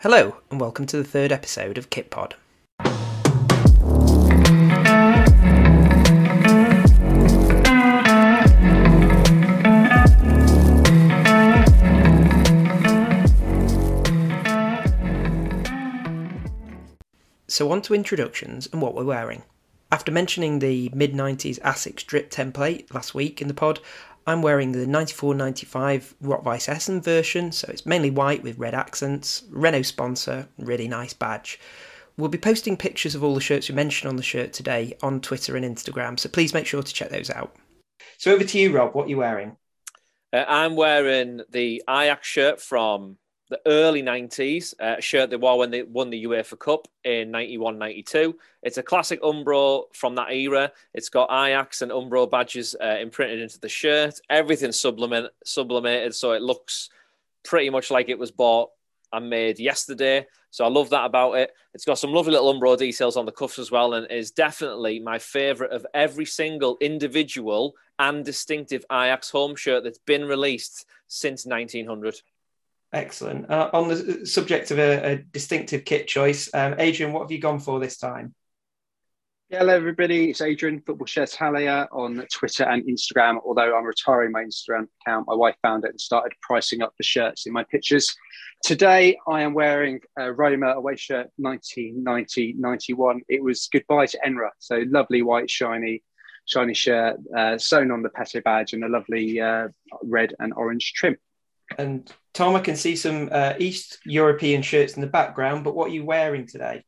Hello, and welcome to the third episode of KitPod. So, on to introductions and what we're wearing. After mentioning the mid 90s Asics drip template last week in the pod, I'm wearing the 9495 Rotweiss Essen version, so it's mainly white with red accents, Renault sponsor, really nice badge. We'll be posting pictures of all the shirts we mentioned on the shirt today on Twitter and Instagram, so please make sure to check those out. So over to you, Rob. What are you wearing? Uh, I'm wearing the Ajax shirt from the early 90s, uh, shirt they wore when they won the UEFA Cup in 91 92. It's a classic Umbro from that era. It's got Ajax and Umbro badges uh, imprinted into the shirt. Everything's sublimate, sublimated, so it looks pretty much like it was bought and made yesterday. So I love that about it. It's got some lovely little Umbro details on the cuffs as well, and is definitely my favourite of every single individual and distinctive Ajax home shirt that's been released since 1900. Excellent. Uh, on the subject of a, a distinctive kit choice, um, Adrian, what have you gone for this time? Hello everybody. It's Adrian, Football Shirts Italia on Twitter and Instagram. Although I'm retiring my Instagram account, my wife found it and started pricing up the shirts in my pictures. Today, I am wearing a Roma away shirt 1990-91. It was goodbye to Ennerre. So lovely white, shiny, shiny shirt, uh, sewn on the Pete badge and a lovely uh, red and orange trim. And Tom, I can see some uh, East European shirts in the background, but what are you wearing today?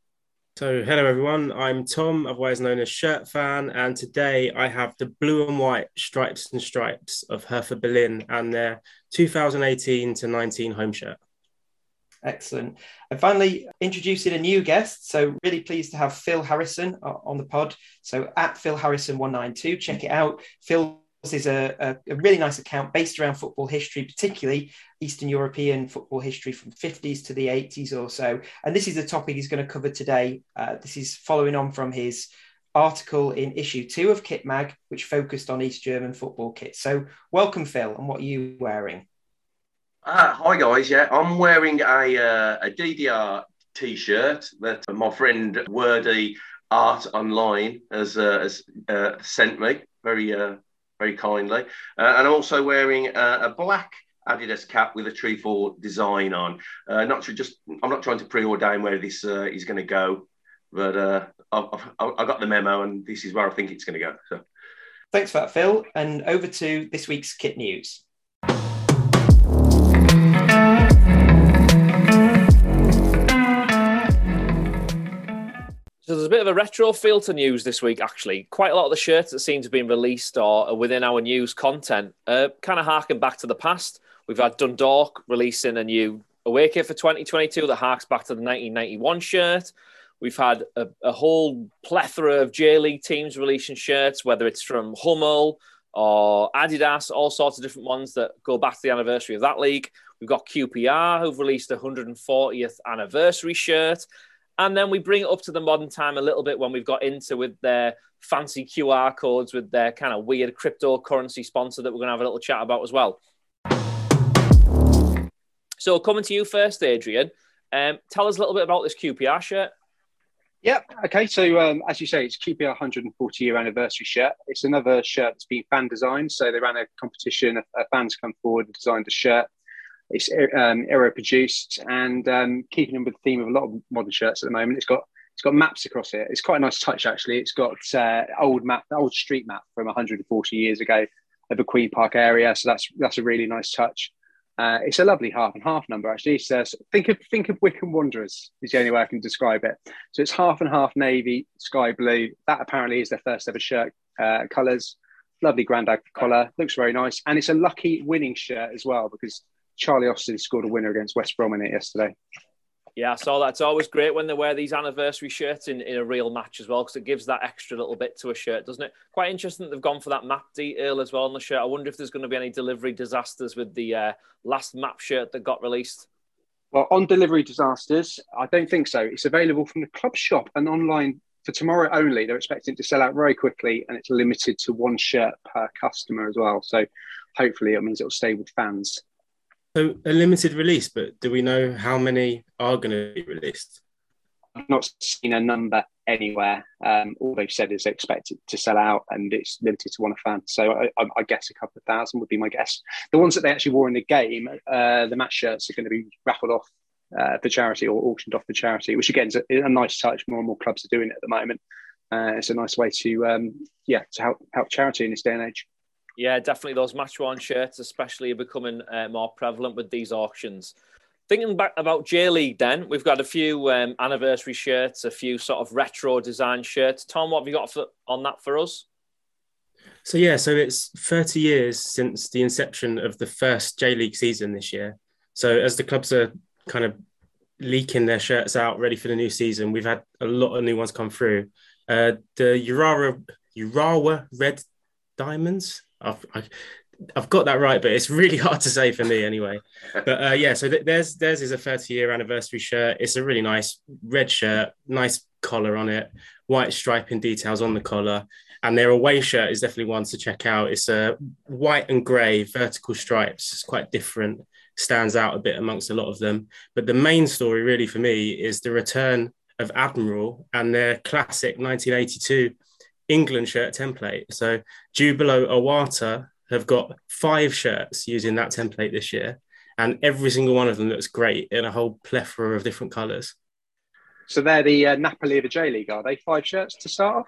So, hello everyone. I'm Tom, otherwise known as Shirt Fan, and today I have the blue and white stripes and stripes of Hertha Berlin and their 2018 to 19 home shirt. Excellent. And finally, introducing a new guest. So, really pleased to have Phil Harrison uh, on the pod. So, at Phil Harrison 192, check it out. Phil is a, a, really nice account based around football history, particularly Eastern European football history from 50s to the 80s or so. And this is a topic he's going to cover today. Uh, this is following on from his article in issue two of Kit Mag, which focused on East German football kits. So, welcome, Phil. And what are you wearing? Uh, hi, guys. Yeah, I'm wearing a, uh, a DDR t shirt that my friend Wordy Art Online has, uh, has uh, sent me. Very uh, very kindly. Uh, and also wearing uh, a black Adidas cap with a tree trefoil design on. Uh, not to just, I'm not trying to preordain where this uh, is going to go, but uh, I've, I've, got the memo, and this is where I think it's going to go. So, thanks for that, Phil. And over to this week's kit news. So there's a bit of a retro feel to news this week, actually. Quite a lot of the shirts that seem to have been released or are within our news content uh, kind of harken back to the past. We've had Dundalk releasing a new away kit for 2022 that harks back to the 1991 shirt. We've had a, a whole plethora of J League teams releasing shirts, whether it's from Hummel or Adidas, all sorts of different ones that go back to the anniversary of that league. We've got QPR who've released a 140th anniversary shirt. And then we bring it up to the modern time a little bit when we've got Inter with their fancy QR codes with their kind of weird cryptocurrency sponsor that we're going to have a little chat about as well. So, coming to you first, Adrian, um, tell us a little bit about this QPR shirt. Yeah, okay. So, um, as you say, it's QPR 140 year anniversary shirt. It's another shirt that's been fan designed. So, they ran a competition, a, a fans come forward and designed a shirt. It's um, Errea produced and um, keeping in with the theme of a lot of modern shirts at the moment. It's got it's got maps across it. It's quite a nice touch actually. It's got uh, old map, old street map from 140 years ago of a Queen Park area. So that's that's a really nice touch. Uh, it's a lovely half and half number actually. It says think of think of Wycombe Wanderers is the only way I can describe it. So it's half and half navy, sky blue. That apparently is their first ever shirt uh, colours. Lovely grandad collar, looks very nice, and it's a lucky winning shirt as well because Charlie Austin scored a winner against West Brom in it yesterday. Yeah, I saw that. It's always great when they wear these anniversary shirts in, in a real match as well, because it gives that extra little bit to a shirt, doesn't it? Quite interesting that they've gone for that map detail as well on the shirt. I wonder if there's going to be any delivery disasters with the uh, last map shirt that got released. Well, on delivery disasters, I don't think so. It's available from the club shop and online for tomorrow only. They're expecting to sell out very quickly, and it's limited to one shirt per customer as well. So hopefully, it means it will stay with fans. So a limited release, but do we know how many are going to be released? I've not seen a number anywhere. Um, all they've said is they expect it to sell out and it's limited to one fan. So I, I, I, guess a couple of thousand would be my guess. The ones that they actually wore in the game, uh, the match shirts are going to be raffled off uh, for charity or auctioned off for charity, which again is a, a, nice touch. More and more clubs are doing it at the moment. Uh, it's a nice way to, um, yeah, to help help charity in this day and age. Yeah, definitely those match worn shirts, especially, are becoming uh, more prevalent with these auctions. Thinking back about J League, then we've got a few um, anniversary shirts, a few sort of retro design shirts. Tom, what have you got for, on that for us? So yeah, so it's 30 years since the inception of the first J League season this year. So as the clubs are kind of leaking their shirts out, ready for the new season, we've had a lot of new ones come through. Uh, the Urawa Urawa Red Diamonds. I've, I've got that right, but it's really hard to say for me anyway. But uh, yeah, so th- there's theirs is a 30 year anniversary shirt. It's a really nice red shirt, nice collar on it, white striping details on the collar, and their away shirt is definitely one to check out. It's a white and grey vertical stripes. It's quite different, stands out a bit amongst a lot of them. But the main story really for me is the return of Admiral and their classic 1982 England shirt template. So Jubilo Iwata have got five shirts using that template this year, and every single one of them looks great in a whole plethora of different colours. So they're the uh, Napoli of the J League, are they? Five shirts to start off.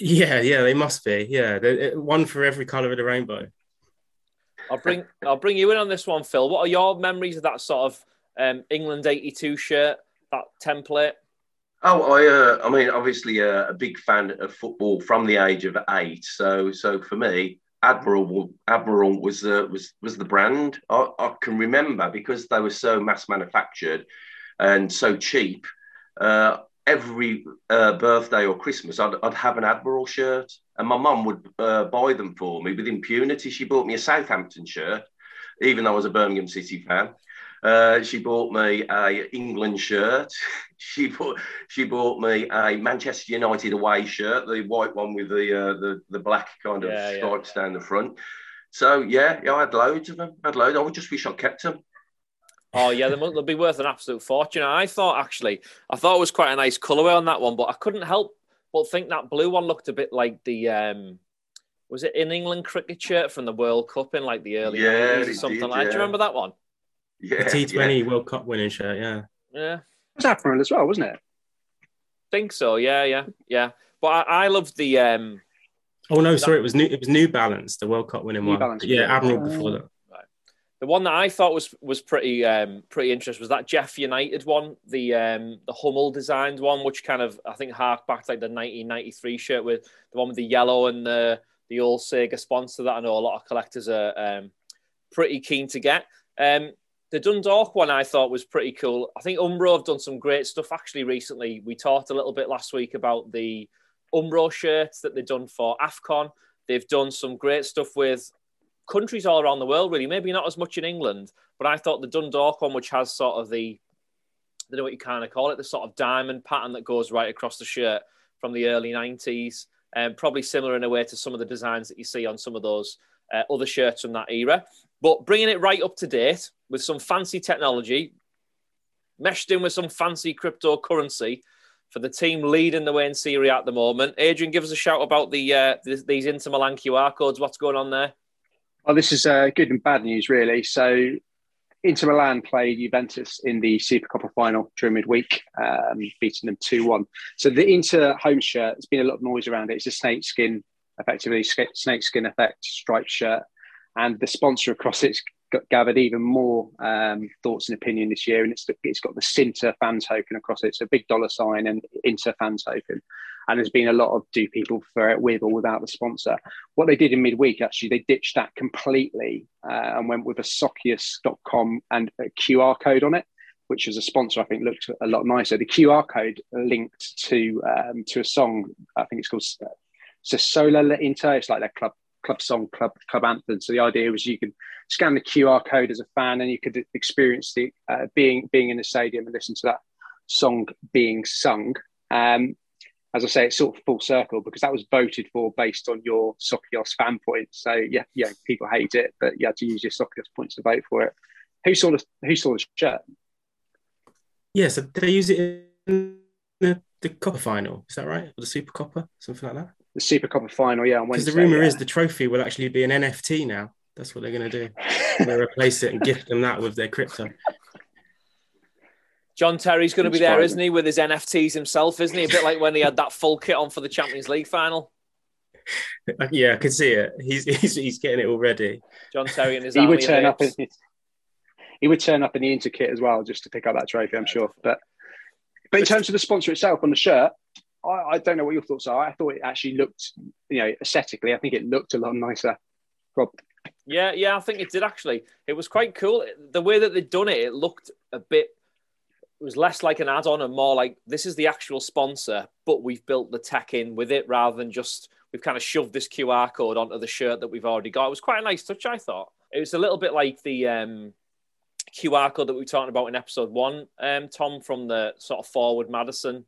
Yeah, yeah, they must be. Yeah, one for every colour of the rainbow. I'll bring I'll bring you in on this one, Phil. What are your memories of that sort of um, England '82 shirt, that template? Oh, I, uh, I mean, obviously uh, a big fan of football from the age of eight. So, so for me, Admiral Admiral was was was the brand. I, I, can remember because they were so mass manufactured and so cheap. Uh, every uh, birthday or Christmas, I'd, I'd, have an Admiral shirt, and my mum would uh, buy them for me with impunity. She bought me a Southampton shirt, even though I was a Birmingham City fan. Uh, she bought me a England shirt. she bought she bought me a Manchester United away shirt, the white one with the uh, the the black kind of yeah, stripes yeah. down the front. So yeah, yeah, I had loads of them. I had loads. I would just wish I kept them. Oh yeah, they'll, be worth an absolute fortune. I thought actually, I thought it was quite a nice colorway on that one, but I couldn't help but think that blue one looked a bit like the um, was it in England cricket shirt from the World Cup in like the early yeah, 90s or something did, like. Yeah. Do you remember that one? Yeah, the T20 yeah. World Cup winning shirt. Yeah, yeah. It was Admiral as well, wasn't it? Think so. Yeah, yeah, yeah. But I, I love the. um Oh no, sorry, it was new. It was New Balance, the World Cup winning new one. Balance, yeah, Admiral before that. The one that I thought was was pretty um, pretty interesting was that JEF United one, the um, the Hummel designed one, which kind of I think hark back to like the 1993 shirt with the one with the yellow and the the old Sega sponsor that I know a lot of collectors are um, pretty keen to get. Um, the Dundalk one I thought was pretty cool. I think Umbro have done some great stuff actually recently. We talked a little bit last week about the Umbro shirts that they've done for AFCON. They've done some great stuff with countries all around the world, really. Maybe not as much in England, but I thought the Dundalk one, which has sort of the, I don't know what you kind of call it, the sort of diamond pattern that goes right across the shirt from the early 90s, and um, probably similar in a way to some of the designs that you see on some of those uh, other shirts from that era. But bringing it right up to date with some fancy technology, meshed in with some fancy cryptocurrency for the team leading the way in Serie at the moment. Adrian, give us a shout about the uh, these Inter Milan QR codes. What's going on there? Well, this is uh, good and bad news, really. So, Inter Milan played Juventus in the Supercoppa final during midweek, um, beating them 2 1. So, the Inter home shirt, there's been a lot of noise around it. It's a snakeskin, effectively, snakeskin effect striped shirt and the sponsor across it's gathered even more um, thoughts and opinion this year, and it's it's got the Cinter fan token across it, so a big dollar sign and Inter fan token. And there's been a lot of do people prefer it with or without the sponsor. What they did in midweek, actually, they ditched that completely uh, and went with a Socios.com and a QR code on it, which as a sponsor, I think looked a lot nicer. The QR code linked to um, to a song, I think it's called uh, Sola Inter. It's like their club club song, club club anthem. So the idea was you could scan the QR code as a fan, and you could experience the uh, being being in the stadium and listen to that song being sung. Um, as I say, it's sort of full circle because that was voted for based on your Socios fan points. So yeah, yeah, people hate it, but you had to use your Socios points to vote for it. Who saw the Who saw the shirt? Yeah, so they use it in the, the Coppa final. Is that right? Or the Super Coppa, something like that. The Super Coppa final, yeah, on Because the rumor yeah. is the trophy will actually be an NFT now. That's what they're going to do. They replace it and gift them that with their crypto. John Terry's going to be there, Inspiring. isn't he, with his NFTs himself, isn't he? A bit like when he had that full kit on for the Champions League final. Yeah, I can see it. He's he's, he's getting it already. John Terry and his he army would turn up in apes. he would turn up in the Inter kit as well just to pick up that trophy, I'm sure. But but in terms of the sponsor itself on the shirt, I, I don't know what your thoughts are. I thought it actually looked, you know, aesthetically, I think it looked a lot nicer. Rob, Yeah, yeah, I think it did actually. It was quite cool. The way that they'd done it, it looked a bit. It was less like an add-on and more like this is the actual sponsor, but we've built the tech in with it rather than just we've kind of shoved this QR code onto the shirt that we've already got. It was quite a nice touch, I thought. It was a little bit like the um, QR code that we were talking about in episode one, um, Tom, from the sort of forward Madison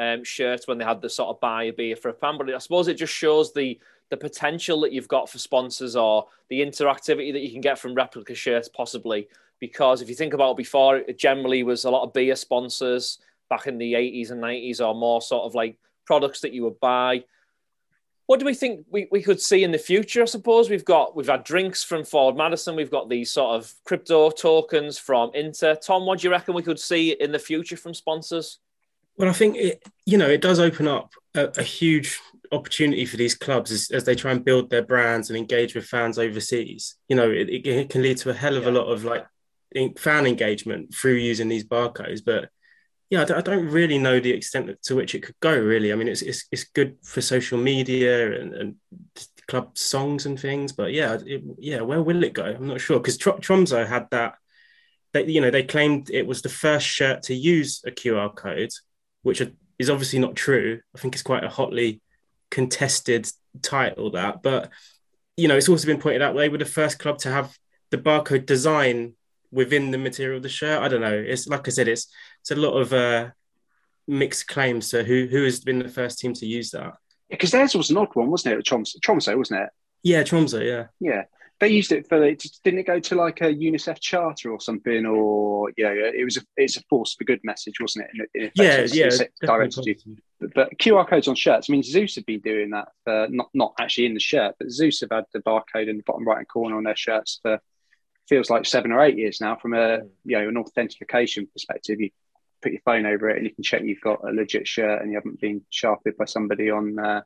um, shirt when they had the sort of buy a beer for a pound. But I suppose it just shows the the potential that you've got for sponsors or the interactivity that you can get from replica shirts, possibly. Because if you think about it before, it generally was a lot of beer sponsors back in the 80s and 90s, or more sort of like products that you would buy. What do we think we, we could see in the future? I suppose we've got we've had drinks from Forward Madison, we've got these sort of crypto tokens from Inter. Tom, what do you reckon we could see in the future from sponsors? Well, I think it, you know, it does open up a, a huge opportunity for these clubs as, as they try and build their brands and engage with fans overseas. You know, it, it, can lead to a hell of a lot of like in- fan engagement through using these barcodes. But yeah, I don't, I don't really know the extent to which it could go. Really, I mean, it's it's, it's good for social media and, and club songs and things. But yeah, it, yeah, where will it go? I'm not sure because Tr- Tromso had that. They, you know, they claimed it was the first shirt to use a QR code, which is obviously not true. I think it's quite a hotly contested title that, but you know, it's also been pointed out they were the first club to have the barcode design within the material of the shirt. I don't know. It's like I said, it's it's a lot of uh, mixed claims to who who has been the first team to use that. because theirs was an odd one, wasn't it? Tromso wasn't it? Yeah, Tromso. Yeah, Yeah, they used it for the. Didn't it go to like a UNICEF charter or something? Or yeah, yeah it was a it's a force for good message, wasn't it? In, in yeah, yeah. directed positive. but, but QR codes on shirts. I mean, Zeus have been doing that. For, not not actually in the shirt, but Zeus have had the barcode in the bottom right hand corner on their shirts for feels like seven or eight years now. From a you know an authentication perspective, you put your phone over it and you can check you've got a legit shirt and you haven't been shafted by somebody on uh,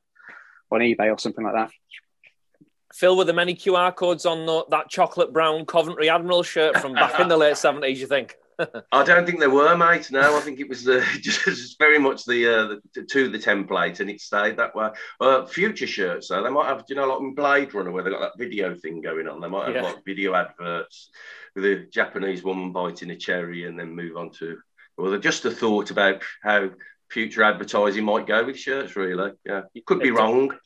on eBay or something like that. Phil, were there many QR codes on the, that chocolate brown Coventry Admiral shirt from back in the late 70s, you think? I don't think there were, mate. No, I think it was the just very much the, uh, the to the template, and it stayed that way. Uh, future shirts, though, they might have, you know, like in Blade Runner, where they got that video thing going on. They might have Yeah. like video adverts with a Japanese woman biting a cherry, and then move on to. Well, just a thought about how future advertising might go with shirts. Really, yeah, you could be wrong.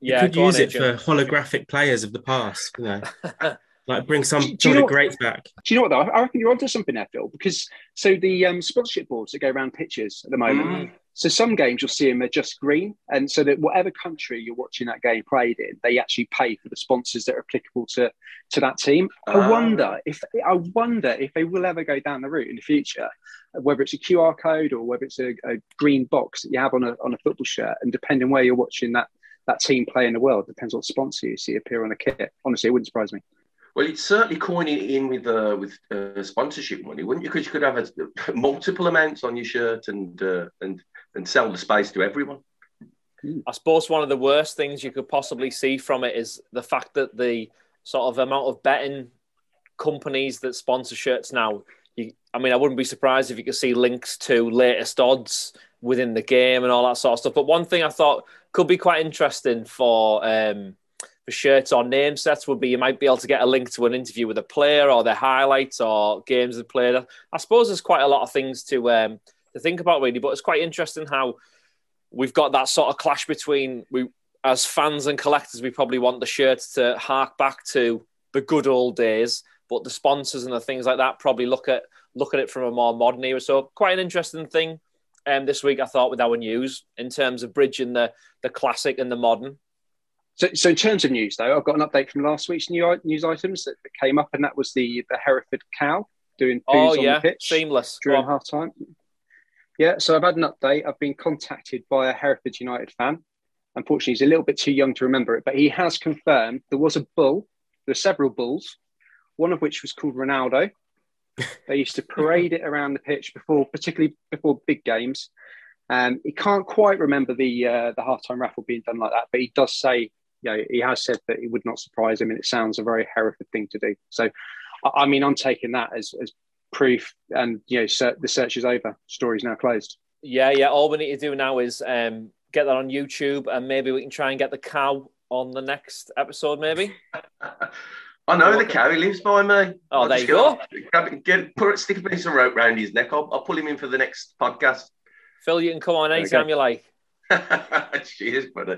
You Yeah, could go on, use it Adrian. for holographic players of the past. You know, like bring some Do- do some you of know- the greats back. Do you know what though? I reckon you're onto something there, Phil. Because so the um, sponsorship boards that go around pitches at the moment. Mm. So some games you'll see them are just green, and so that whatever country you're watching that game played in, they actually pay for the sponsors that are applicable to to that team. I Ah. wonder if I wonder if they will ever go down the route in the future, whether it's a QR code or whether it's a, a green box that you have on a on a football shirt, and depending where you're watching that that team play in the world, depends on what sponsor you see appear on the kit. Honestly, it wouldn't surprise me. Well, it's certainly coining it in with uh, with uh, sponsorship money, wouldn't you? Because you could have a, multiple amounts on your shirt and uh, and and sell the space to everyone. I suppose one of the worst things you could possibly see from it is the fact that the sort of amount of betting companies that sponsor shirts now. You, I mean, I wouldn't be surprised if you could see links to latest odds within the game and all that sort of stuff. But one thing I thought could be quite interesting for um, for shirts or name sets would be you might be able to get a link to an interview with a player or their highlights or games they played. I suppose there's quite a lot of things to um, to think about really, but it's quite interesting how we've got that sort of clash between we as fans and collectors we probably want the shirts to hark back to the good old days but the sponsors and the things like that probably look at look at it from a more modern era so quite an interesting thing um, this week i thought with our news in terms of bridging the the classic and the modern So, so in terms of news, though, I've got an update from last week's new, news items that, that came up, and that was the the Hereford cow doing Oh poos on the pitch seamless. During half time. Yeah, so I've had an update. I've been contacted by a Hereford United fan. Unfortunately, he's a little bit too young to remember it, but he has confirmed there was a bull. There were several bulls, one of which was called Ronaldo. They used to parade it around the pitch before, particularly before big games. Um, he can't quite remember the uh, the halftime raffle being done like that, but he does say, you know, he has said that it would not surprise him, and it sounds a very Hereford thing to do. So, I, I mean, I'm taking that as, as proof, and you know, ser- the search is over. Story's now closed. Yeah, yeah. All we need to do now is um, get that on YouTube, and maybe we can try and get the cow on the next episode. Maybe. I know the cow. He lives by me. Oh, I'll there you go. get- Grab get, put, stick a piece of rope round his neck. I'll, I'll pull him in for the next podcast. Phil, you can come on anytime you like. Cheers, buddy.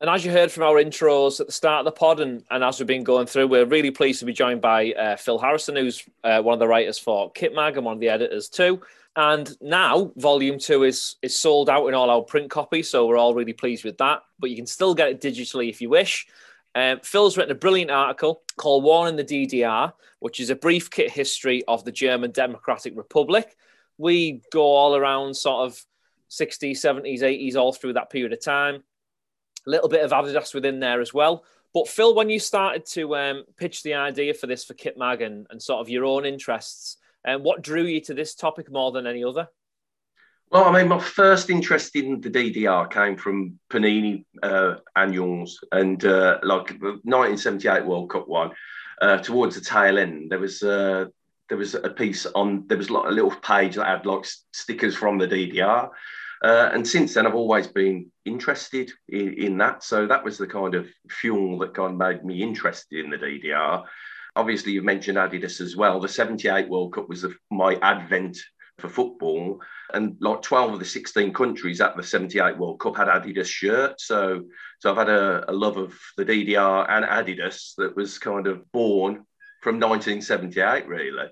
And as you heard from our intros at the start of the pod, and, and as we've been going through, we're really pleased to be joined by uh, Phil Harrison, who's uh, one of the writers for Kit Mag and one of the editors too. And now Volume Two is is sold out in all our print copies, so we're all really pleased with that. But you can still get it digitally if you wish. Um, Phil's written a brilliant article called "Worn in the DDR," which is a brief kit history of the German Democratic Republic. We go all around sort of 60s, 70s, 80s, all through that period of time a little bit of Adidas within there as well. But Phil, when you started to um, pitch the idea for this for Kit Mag and, and sort of your own interests, and um, what drew you to this topic more than any other? Well, I mean, my first interest in the DDR came from Panini uh, annuals and uh, like the 1978 World Cup one. Uh, towards the tail end, there was uh, there was a piece on there was like a little page that had like stickers from the DDR. Uh, and since then, I've always been interested in, in, that. So that was the kind of fuel that kind of made me interested in the DDR. Obviously, you've mentioned Adidas as well. The 78 World Cup was the, my advent for football. And like 12 of the 16 countries at the 78 World Cup had Adidas shirts. So, so I've had a, a love of the DDR and Adidas that was kind of born from 1978, really.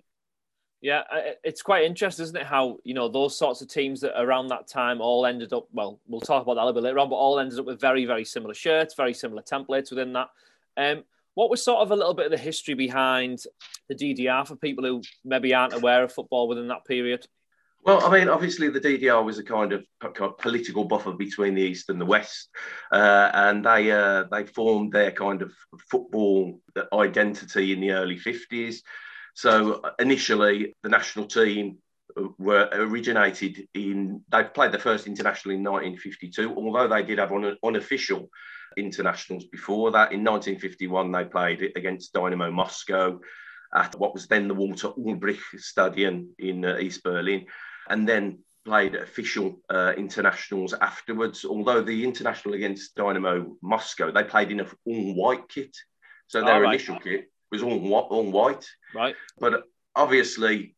Yeah, it's quite interesting, isn't it? How you know those sorts of teams that around that time all ended up. Well, we'll talk about that a little bit later on, but all ended up with very, very similar shirts, very similar templates within that. Um, what was sort of a little bit of the history behind the DDR for people who maybe aren't aware of football within that period? Well, I mean, obviously the DDR was a kind of, political buffer between the East and the West, uh, and they uh, they formed their kind of football identity in the early fifties. So initially, the national team were originated in. They played their first international in 1952, although they did have an unofficial internationals before that. In 1951, they played against Dynamo Moscow at what was then the Walter Ulbricht Stadion in uh, East Berlin, and then played official uh, internationals afterwards. Although the international against Dynamo Moscow, they played in a all white kit, so their right. initial kit was all all white. Right. But obviously,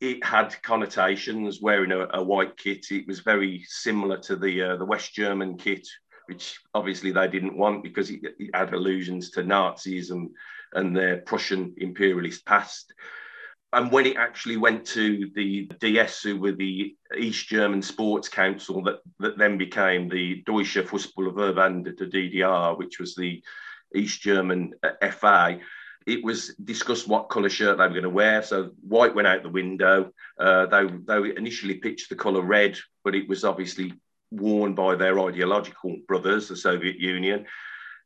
it had connotations wearing a, a white kit. It was very similar to the uh, the West German kit, which obviously they didn't want because it, it had allusions to Nazism and their Prussian imperialist past. And when it actually went to the DS, who were the East German Sports Council, that, that then became the Deutsche Fußballverband der DDR, which was the East German uh, FA, it was discussed what colour shirt they were going to wear. So white went out the window. Uh, they, they initially pitched the colour red, but it was obviously worn by their ideological brothers, the Soviet Union.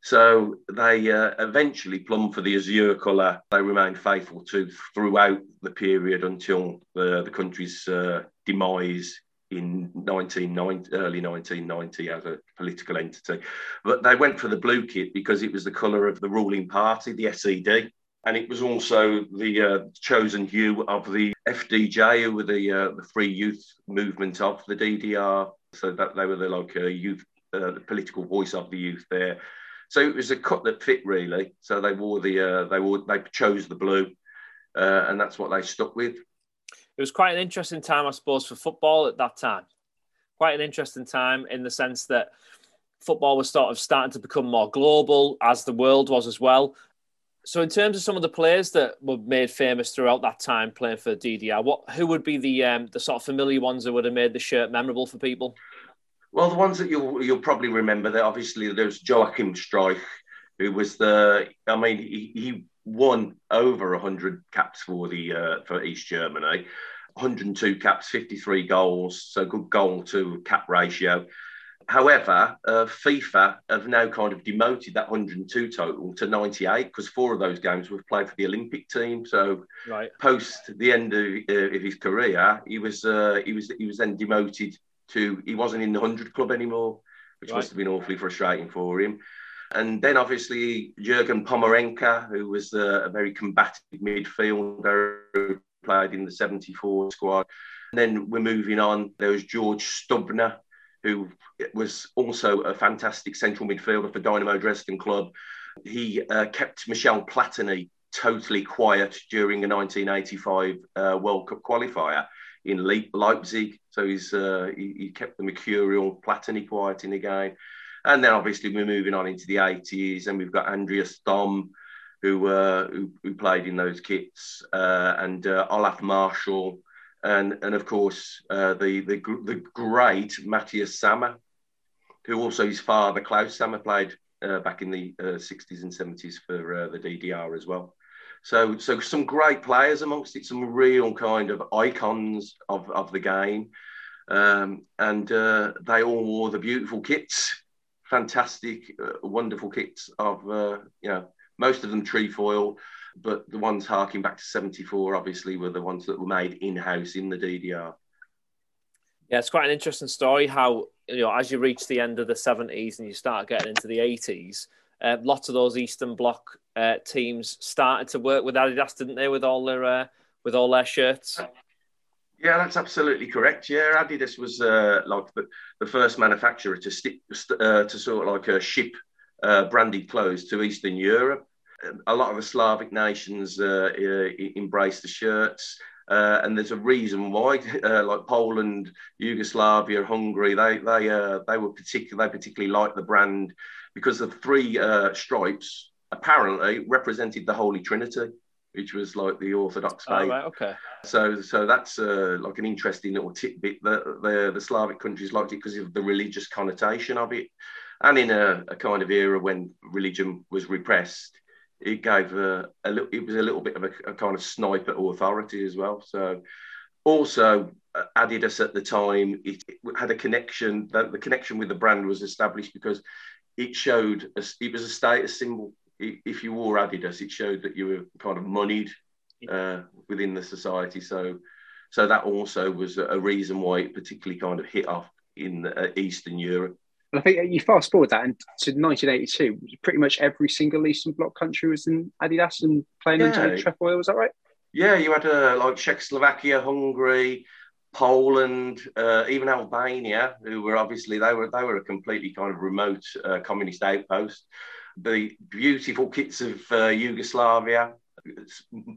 So they uh, eventually plumbed for the azure colour. They remained faithful to throughout the period until the, the country's uh, demise in 1990, early 1990 as a political entity. But they went for the blue kit because it was the colour of the ruling party, the SED. And it was also the uh, chosen hue of the FDJ, who were the, uh, the free youth movement of the DDR. So that they were the like uh, youth, the political voice of the youth there. So it was a cut that fit really. So they wore the, uh, they wore, they chose the blue, uh, and that's what they stuck with it was quite an interesting time, I suppose, for football at that time. Quite an interesting time in the sense that football was sort of starting to become more global, as the world was as well. So, in terms of some of the players that were made famous throughout that time playing for DDR, what who would be the um, the sort of familiar ones that would have made the shirt memorable for people? Well, the ones that you'll you'll probably remember that obviously there's Joachim Streich, who was the I mean he, he won over 100 caps for the uh, for East Germany, 102 caps, 53 goals, so good goal to cap ratio. However, uh, FIFA have now kind of demoted that 102 total to 98 because four of those games were played for the Olympic team. So, right. post the end of, uh, of his career, he was uh, he was he was then demoted to he wasn't in the 100 club anymore, which right. must have been awfully frustrating for him. And then obviously Jurgen Pommerenke, who was uh, a very combative midfielder who played in the 74 squad. And then we're moving on. There was George Stubner, who was also a fantastic central midfielder for Dynamo Dresden club. He uh, kept Michel Platini totally quiet during a 1985 uh, World Cup qualifier in Leipzig. So he's uh, he, he, kept the mercurial Platini quiet in the game. And then obviously we're moving on into the 80s, and we've got Andreas Thom, who, uh, who, who played in those kits, uh, and uh, Olaf Marschall, and and of course uh, the, the the great Matthias Sammer, who also his father Klaus Sammer played uh, back in the 60s uh, and 70s for the DDR as well. So so some great players amongst it, some real kind of icons of, of the game. Um, and uh, they all wore the beautiful kits, fantastic, uh, wonderful kits of, uh, you know, most of them trefoil, but the ones harking back to 74 obviously were the ones that were made in-house in the DDR. Yeah, it's quite an interesting story how, you know, as you reach the end of the 70s and you start getting into the 80s, uh, lots of those Eastern Bloc uh, teams started to work with Adidas, didn't they, with all their uh, with all their shirts? Yeah, that's absolutely correct. Yeah, Adidas was uh, like the, the, first manufacturer to stick uh, to sort of like uh, ship branded clothes to Eastern Europe a lot of the Slavic nations uh, embrace the shirts. Uh, and there's a reason why, uh, like Poland, Yugoslavia, Hungary, they they uh, they were particular they particularly liked the brand because the three uh, stripes apparently represented the Holy Trinity, which was like the Orthodox faith. Oh, right, okay. So so that's uh, like an interesting little tidbit that the the Slavic countries liked it because of the religious connotation of it, and in a, a kind of era when religion was repressed it gave a, a little, it was a little bit of a, a, kind of sniper authority as well. So also uh, Adidas at the time, it, it had a connection, the, the, connection with the brand was established because it showed, a, it was a status symbol. If you wore Adidas, it showed that you were kind of moneyed uh, within the society. So, so that also was a reason why it particularly kind of hit off in uh, Eastern Europe. I think you fast forward that and to 1982, pretty much every single Eastern Bloc country was in Adidas and playing yeah. under trefoil. Was that right? Yeah, you had uh, like Czechoslovakia, Hungary, Poland, uh, even Albania, who were obviously they were they were a completely kind of remote uh, communist outpost. The beautiful kits of uh, Yugoslavia.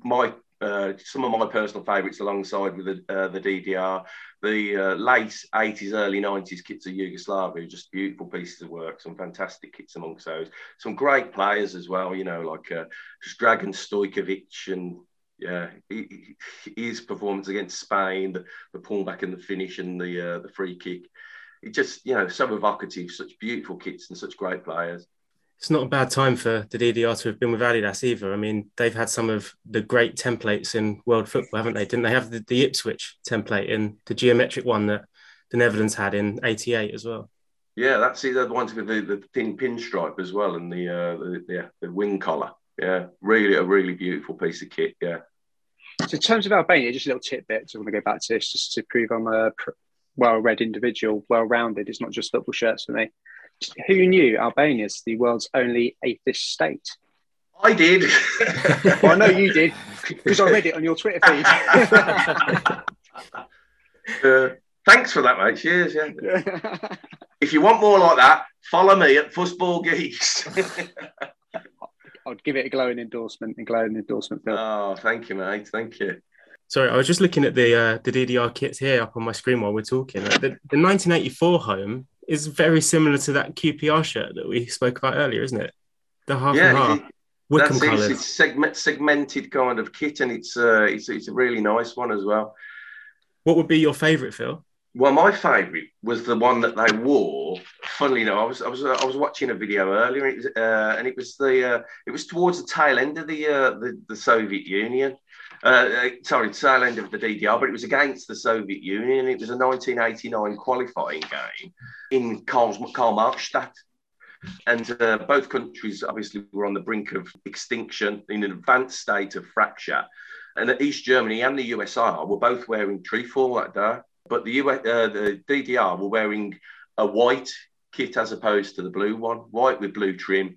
My uh, some of my personal favourites alongside with the, uh, the DDR, the uh, late 80s, early 90s kits of Yugoslavia, just beautiful pieces of work, some fantastic kits amongst those. Some great players as well, you know, like uh, Dragan Stojkovic and yeah, his performance against Spain, the, the pullback and the finish and the uh, the free kick. It just, you know, so evocative, such beautiful kits and such great players it's not a bad time for the DDR to have been with Adidas either. I mean, they've had some of the great templates in world football, haven't they? Didn't they have the, the Ipswich template and the geometric one that the Netherlands had in '88 as well? Yeah, that's the other ones with the, the thin pinstripe as well and the, uh, the, the the wing collar. Yeah, really a really beautiful piece of kit. Yeah. So in terms of Albania, just a little tidbit. So I want to go back to this just to prove I'm a well-read individual, well-rounded. It's not just football shirts for me. Who knew Albania is the world's only atheist state? I did. well, I know you did because I read it on your Twitter feed. uh, thanks for that, mate. Cheers. Yeah. if you want more like that, follow me at Fussball Geeks. I'd give it a glowing endorsement and glowing endorsement. Phil. Oh, thank you, mate. Thank you. Sorry, I was just looking at the uh, the DDR kits here up on my screen while we're talking. The, the 1984 home is very similar to that QPR shirt that we spoke about earlier, isn't it? The half yeah, and half. Wycombe That's it. It's segment, segmented kind of kit, and it's uh, it's it's a really nice one as well. What would be your favourite, Phil? Well, my favourite was the one that they wore. Funnily enough, I was I was I was watching a video earlier, and it was, uh, and it was the uh, it was towards the tail end of the uh, the, the Soviet Union. Uh, uh, sorry, tail end of the DDR, but it was against the Soviet Union. It was a 1989 qualifying game in Karl, Karl-Marxstadt. And uh, both countries obviously were on the brink of extinction in an advanced state of fracture. And East Germany and the USSR were both wearing trefoil that day, but the, US, uh, the DDR were wearing a white kit as opposed to the blue one, white with blue trim.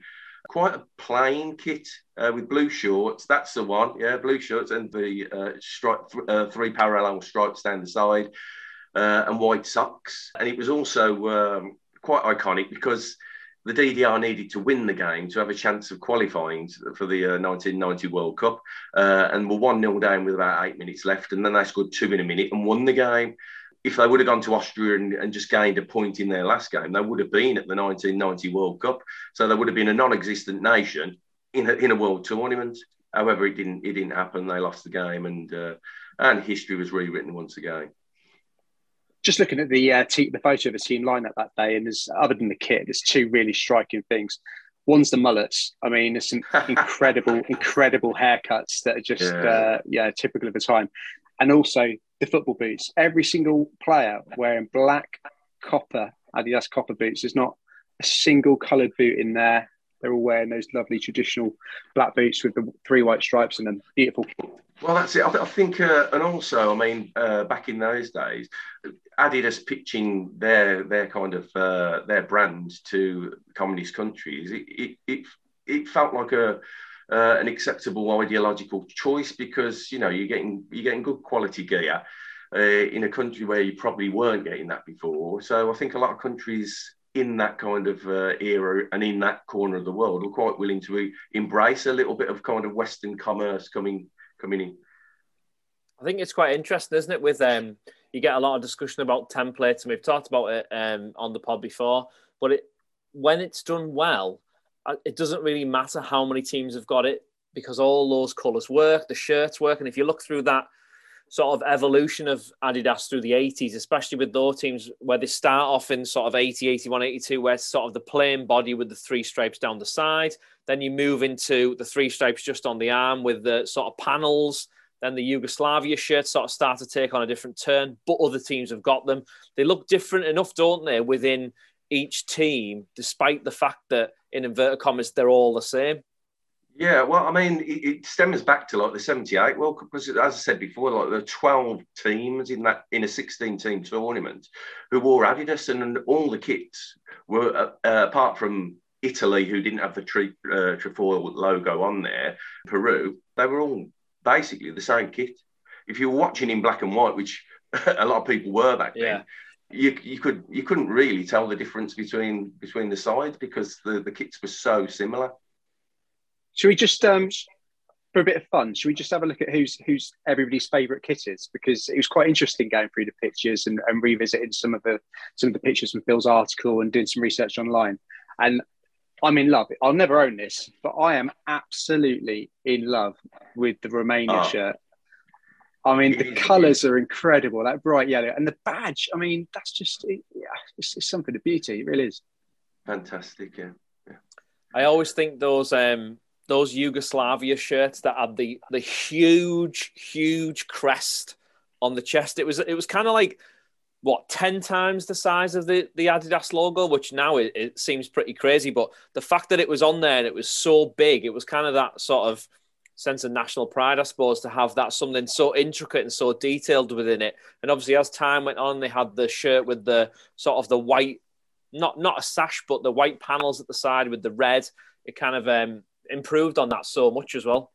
Quite a plain kit uh, with blue shorts. That's the one, yeah, blue shorts and the uh, stripe, uh, three parallel stripes down the side, uh, and white socks. And it was also um, quite iconic because the DDR needed to win the game to have a chance of qualifying for the uh, 1990 World Cup, uh, and were one 0 down with about eight minutes left, and then they scored two in a minute and won the game. If they would have gone to Austria and, and just gained a point in their last game, they would have been at the 1990 World Cup. So they would have been a non-existent nation in a, in a world tournament. However, it didn't it didn't happen. They lost the game, and uh, and history was rewritten once again just looking at the uh, te- the photo of the team lineup that day, and there's other than the kit, there's two really striking things. One's the mullets. I mean, there's some incredible, incredible haircuts that are just yeah. Uh, yeah typical of the time, and also the football boots. Every single player wearing black Copa Adidas Copa boots. There's not a single coloured boot in there. They're all wearing those lovely traditional black boots with the three white stripes in them. Beautiful. Well, that's it. I, th- I think, uh, and also, I mean, uh, back in those days, Adidas pitching their their kind of uh, their brand to communist countries, it it it, it felt like a uh, an acceptable ideological choice because you know you're getting you're getting good quality gear uh, in a country where you probably weren't getting that before. So I think a lot of countries in that kind of uh, era and in that corner of the world were quite willing to embrace a little bit of kind of Western commerce coming coming in. I think it's quite interesting, isn't it? With um, you get a lot of discussion about templates, and we've talked about it um, on the pod before. But it, when it's done well, it doesn't really matter how many teams have got it because all those colours work, the shirts work, and if you look through that sort of evolution of Adidas through the 80s, especially with those teams where they start off in sort of 80, 81, 82, where sort of the plain body with the three stripes down the side. Then you move into the three stripes just on the arm with the sort of panels. Then the Yugoslavia shirts sort of start to take on a different turn, but other teams have got them. They look different enough, don't they, within each team, despite the fact that in inverted commas they're all the same. Yeah, well, I mean, it, it, stems back to like the '78 World Cup, because as I said before, like the 12 teams in that in a 16-team tournament who wore Adidas, and all the kits were uh, uh, apart from Italy, who didn't have the tre- uh, trefoil logo on there, Peru, they were all basically the same kit. If you were watching in black and white, which a lot of people were back yeah. You, you could you couldn't really tell the difference between between the sides because the, the kits were so similar. Should we just um, for a bit of fun? Should we just have a look at who's who's everybody's favourite kit is? Because it was quite interesting going through the pictures and, and revisiting some of the some of the pictures from Phil's article and doing some research online. And I'm in love. I'll never own this, but I am absolutely in love with the Romania oh. shirt. I mean, the colours are incredible. That bright yellow and the badge. I mean, that's just yeah, it's, it's something of beauty. It really is. Fantastic. Yeah. yeah. I always think those um, those Yugoslavia shirts that had the the huge, huge crest on the chest. It was it was kind of like what 10 times the size of the, the Adidas logo, which now it, it, seems pretty crazy. But the fact that it was on there and it was so big, it was kind of that sort of sense of national pride, I suppose, to have that something so intricate and so detailed within it. And obviously, as time went on, they had the shirt with the sort of the white, not not a sash, but the white panels at the side with the red. It kind of um, improved on that so much as well.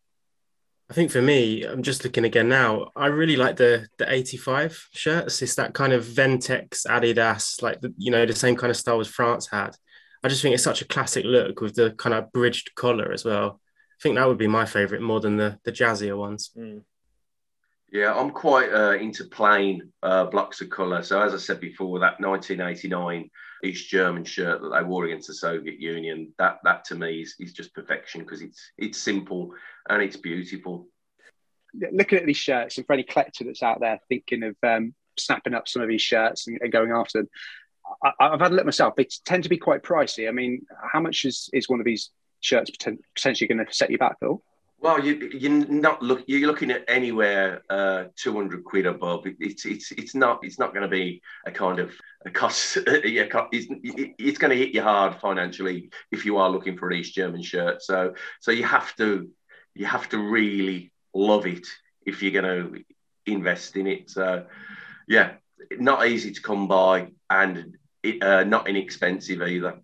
I think for me, I'm just looking again now. I really like the the 85 shirts. It's that kind of Ventex Adidas, like the, you know the same kind of style as France had. I just think it's such a classic look with the kind of bridged collar as well. I think that would be my favorite more than the the jazzier ones. Mm. Yeah, I'm quite uh, into plain uh, blocks of colour. So as I said before, that 1989 East German shirt that they wore against the Soviet Union. That that to me is, is just perfection because it's it's simple and it's beautiful. Looking at these shirts, and for any collector that's out there thinking of um, snapping up some of these shirts and, and going after them, I, have had a look myself. They tend to be quite pricey. I mean, how much is, is one of these shirts potentially going to set you back, Phil? Well, you, you're not look. You're looking at anywhere uh, 200 quid above. It's it's it's not it's not going to be a kind of a cost. it's, it's going to hit you hard financially if you are looking for an East German shirt. So so you have to you have to really love it if you're going to invest in it. So yeah, not easy to come by and it, uh, not inexpensive either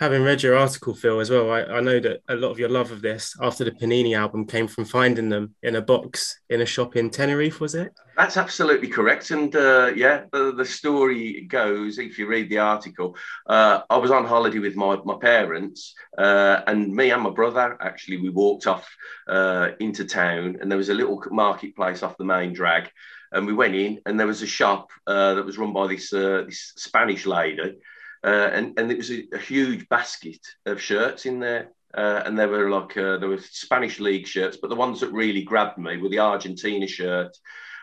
having read your article, Phil, as well, I, I, know that a lot of your love of this after the Panini album came from finding them in a box in a shop in Tenerife, was it? That's absolutely correct. And uh, yeah, the, the, story goes, if you read the article, uh, I was on holiday with my, my parents, uh, and me and my brother actually, we walked off uh, into town, and there was a little marketplace off the main drag. And we went in, and there was a shop uh, that was run by this uh, this Spanish lady, uh, and and it was a, a, huge basket of shirts in there. Uh, and there were like uh, there were Spanish league shirts, but the ones that really grabbed me were the Argentina shirt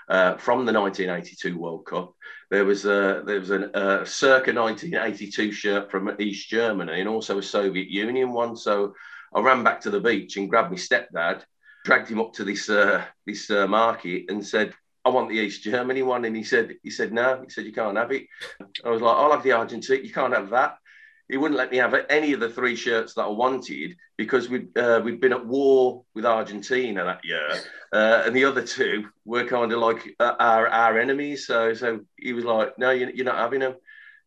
uh, from the 1982 World Cup. There was a there was a, circa 1982 shirt from East Germany, and also a Soviet Union one. So I ran back to the beach and grabbed my stepdad, dragged him up to this uh, this uh, market, and said, I want the East Germany one. And he said, he said, no, he said, you can't have it. I was like, I'll have the Argentina. You can't have that. He wouldn't let me have any of the three shirts that I wanted because we'd, uh, we'd been at war with Argentina that year. Uh, and the other two were kind of like uh, our, our enemies. So, so he was like, no, you're, you're not having them.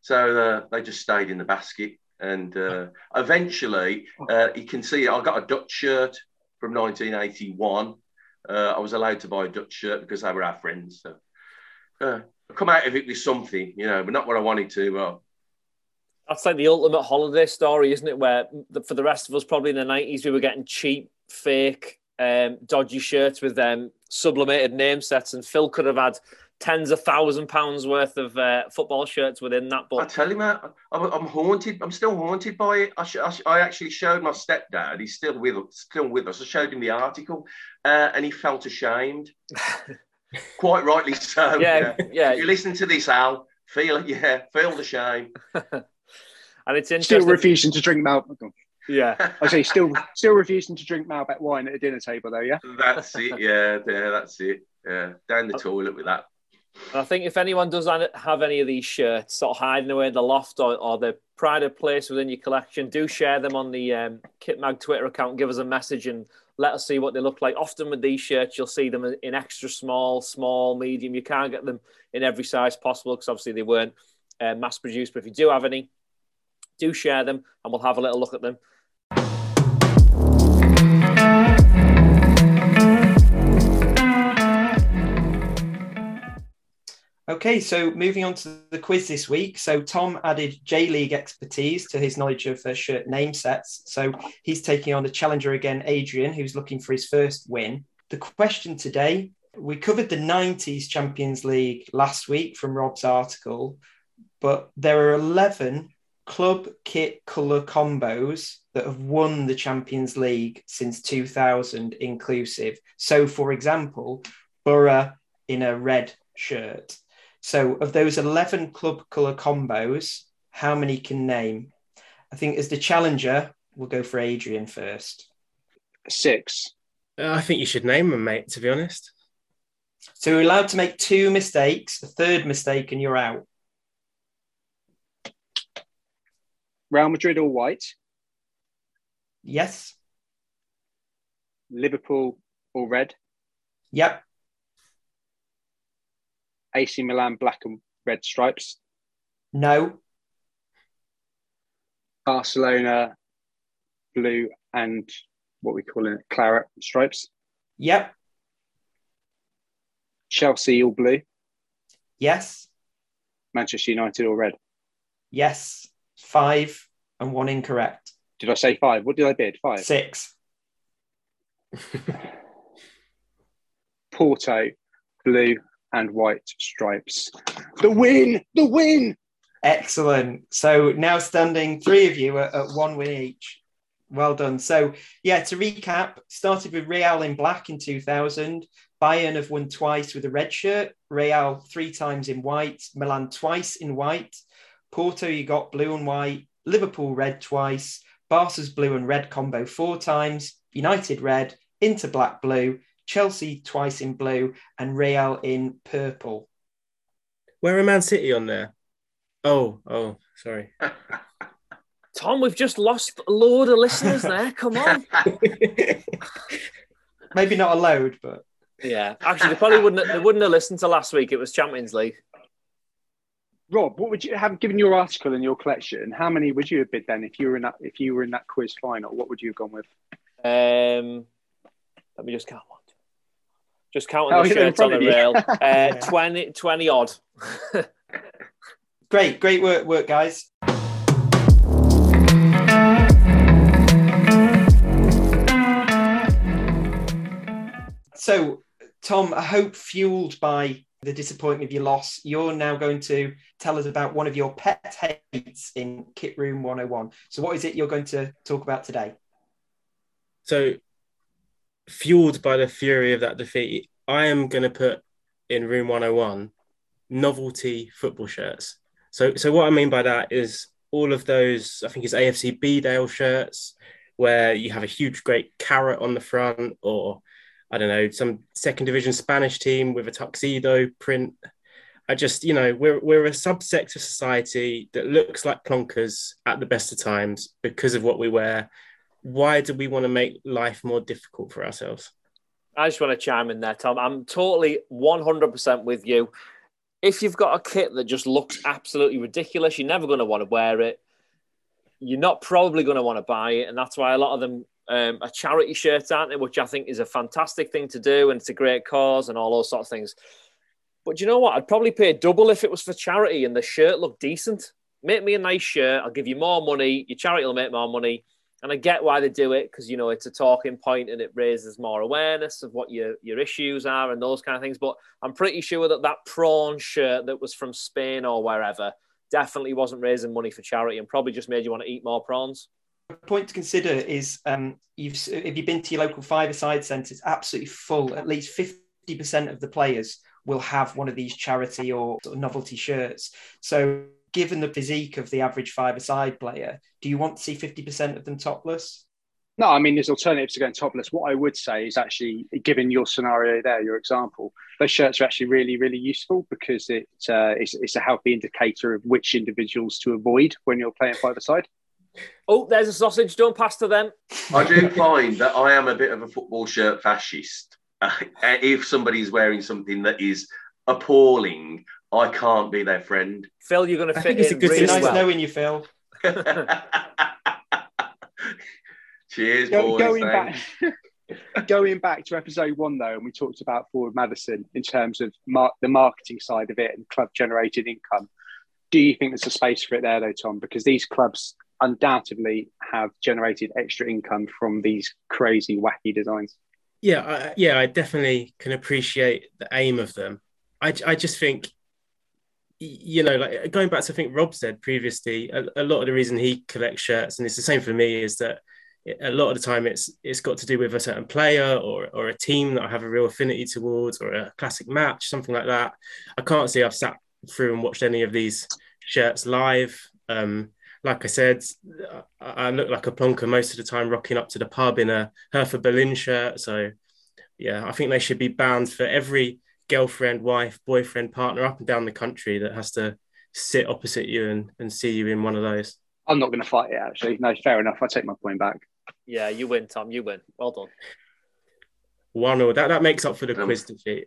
So uh, they just stayed in the basket. And uh, eventually, uh, you can see I got a Dutch shirt from 1981 uh, I was allowed to buy a Dutch shirt because they were our friends. So uh, I come out of it with something, you know, but not what I wanted to. Well, that's like the ultimate holiday story, isn't it? Where the, for the rest of us, probably in the nineties, we were getting cheap, fake, um, dodgy shirts with um, sublimated name sets, and Phil could have had tens of thousand pounds worth of uh, football shirts within that book. I tell you, man, I'm, I'm haunted. I'm still haunted by it. I, sh- I, sh- I, actually showed my stepdad. He's still with still with us. I showed him the article, uh, and he felt ashamed. Quite rightly so. Yeah, yeah. yeah. you listen to this, Al. Feel it, yeah. Feel the shame. and it's interesting. Still refusing to drink milk. Yeah, I say still still refusing to drink Malbec wine at a dinner table, though. Yeah, that's it. Yeah, yeah, that's it. Yeah, down the toilet with that. And I think if anyone does have any of these shirts sort of hiding away in the loft or, or the pride of place within your collection, do share them on the um, Kitmag Twitter account. Give us a message and let us see what they look like. Often with these shirts, you'll see them in extra small, small, medium. You can't get them in every size possible because obviously they weren't uh, mass produced. But if you do have any, do share them and we'll have a little look at them. Okay, so moving on to the quiz this week. So Tom added J League expertise to his knowledge of uh, shirt name sets. So he's taking on the challenger again, Adrian, who's looking for his first win. The question today we covered the 90s Champions League last week from Rob's article, but there are 11 club kit color combos that have won the Champions League since 2000 inclusive. So, for example, Borough in a red shirt. So, of those 11 club colour combos, how many can name? I think as the challenger, we'll go for Adrian first. Six. Uh, I think you should name them, mate, to be honest. So, we're allowed to make two mistakes, a third mistake, and you're out. Real Madrid or white? Yes. Liverpool or red? Yep. AC Milan black and red stripes? No. Barcelona blue and what we call it claret stripes? Yep. Chelsea all blue? Yes. Manchester United all red? Yes. Five and one incorrect. Did I say five? What did I bid? Five? Six. Porto blue and white stripes. The win! The win! Excellent. So now standing three of you at, one win each. Well done. So yeah, to recap, started with Real in black in 2000. Bayern have won twice with a red shirt. Real three times in white. Milan twice in white. Porto, you got blue and white. Liverpool red twice. Barca's blue and red combo four times. United red. Inter black blue. Chelsea twice in blue and Real in purple. Where are Man City on there? Oh, oh, sorry. Tom, we've just lost a load of listeners there. Come on. Maybe not a load, but yeah. Actually, they probably wouldn't. They wouldn't have listened to last week. It was Champions League. Rob, what would you have given your article in your collection? How many would you have bid then if you were in that if you were in that quiz final? What would you have gone with? Um, let me just count one. Just counting oh, the shirts on the rail. Uh, yeah. 20, 20 odd. great, great work, work, guys. So, Tom, I hope fueled by the disappointment of your loss, you're now going to tell us about one of your pet hates in Kit Room 101. So, what is it you're going to talk about today? So, fueled by the fury of that defeat, I am going to put in Room 101 novelty football shirts. So, so what I mean by that is all of those, I think it's AFC Dale shirts where you have a huge, great carrot on the front, or I don't know, some second division Spanish team with a tuxedo print. I just, you know, we're, we're a subsect of society that looks like plonkers at the best of times because of what we wear. Why do we want to make life more difficult for ourselves? I just want to chime in there, Tom. I'm totally 100% with you. If you've got a kit that just looks absolutely ridiculous, you're never going to want to wear it. You're not probably going to want to buy it. And that's why a lot of them um, are charity shirts, aren't they? Which I think is a fantastic thing to do. And it's a great cause and all those sort of things. But you know what? I'd probably pay double if it was for charity and the shirt looked decent. Make me a nice shirt. I'll give you more money. Your charity will make more money and I get why they do it because you know it's a talking point and it raises more awareness of what your your issues are and those kind of things. But I'm pretty sure that that prawn shirt that was from Spain or wherever definitely wasn't raising money for charity and probably just made you want to eat more prawns. Point to consider is um, you've if you've been to your local five-a-side centre, it's absolutely full. At least fifty percent of the players will have one of these charity or sort of novelty shirts. So given the physique of the average five-a-side player, do you want to see 50% of them topless? No, I mean, there's alternatives to going topless. What I would say is actually, given your scenario there, your example, those shirts are actually really, really useful because it, uh, it's, it's a healthy indicator of which individuals to avoid when you're playing five-a-side. Oh, there's a sausage. Don't pass to them. I do find that I am a bit of a football shirt fascist. Uh, if somebody's wearing something that is appalling, I can't be their friend. Phil, you're going to fit in. It's really nice well. knowing you, Phil. Cheers, Go, boys. Going back, going back to episode one, though, and we talked about Forward Madison in terms of mar- the marketing side of it and club generated income. Do you think there's a space for it there, though, Tom? Because these clubs undoubtedly have generated extra income from these crazy, wacky designs. Yeah, I, yeah, I definitely can appreciate the aim of them. I, I just think you know, like going back to I think Rob said previously, a, a, lot of the reason he collects shirts, and it's the same for me, is that a lot of the time it's it's got to do with a certain player or or a team that I have a real affinity towards, or a classic match, something like that. I can't say I've sat through and watched any of these shirts live. Um, like I said, I look like a plonker most of the time, rocking up to the pub in a Hertha Berlin shirt. So, yeah, I think they should be banned for every girlfriend, wife, boyfriend, partner up and down the country that has to sit opposite you and, and see you in one of those. I'm not going to fight it, actually. No, fair enough. I take my point back. Yeah, you win, Tom. You win. Well done. One or that, that makes up for the um, quiz defeat.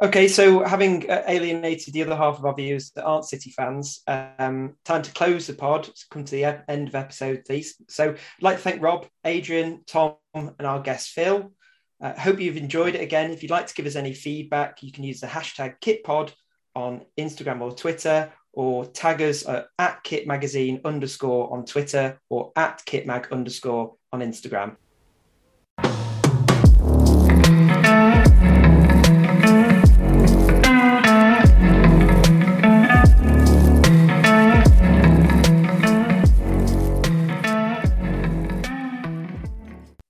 Okay, so having uh, alienated the other half of our viewers that aren't City fans, um, time to close the pod. come to the end of episode, please. So, I'd like to thank Rob, Adrian, Tom, and our guest Phil. Uh, hope you've enjoyed it again. If you'd like to give us any feedback, you can use the hashtag KitPod on Instagram or Twitter, or tag us at Kit Magazine underscore on Twitter or at KitMag underscore on Instagram.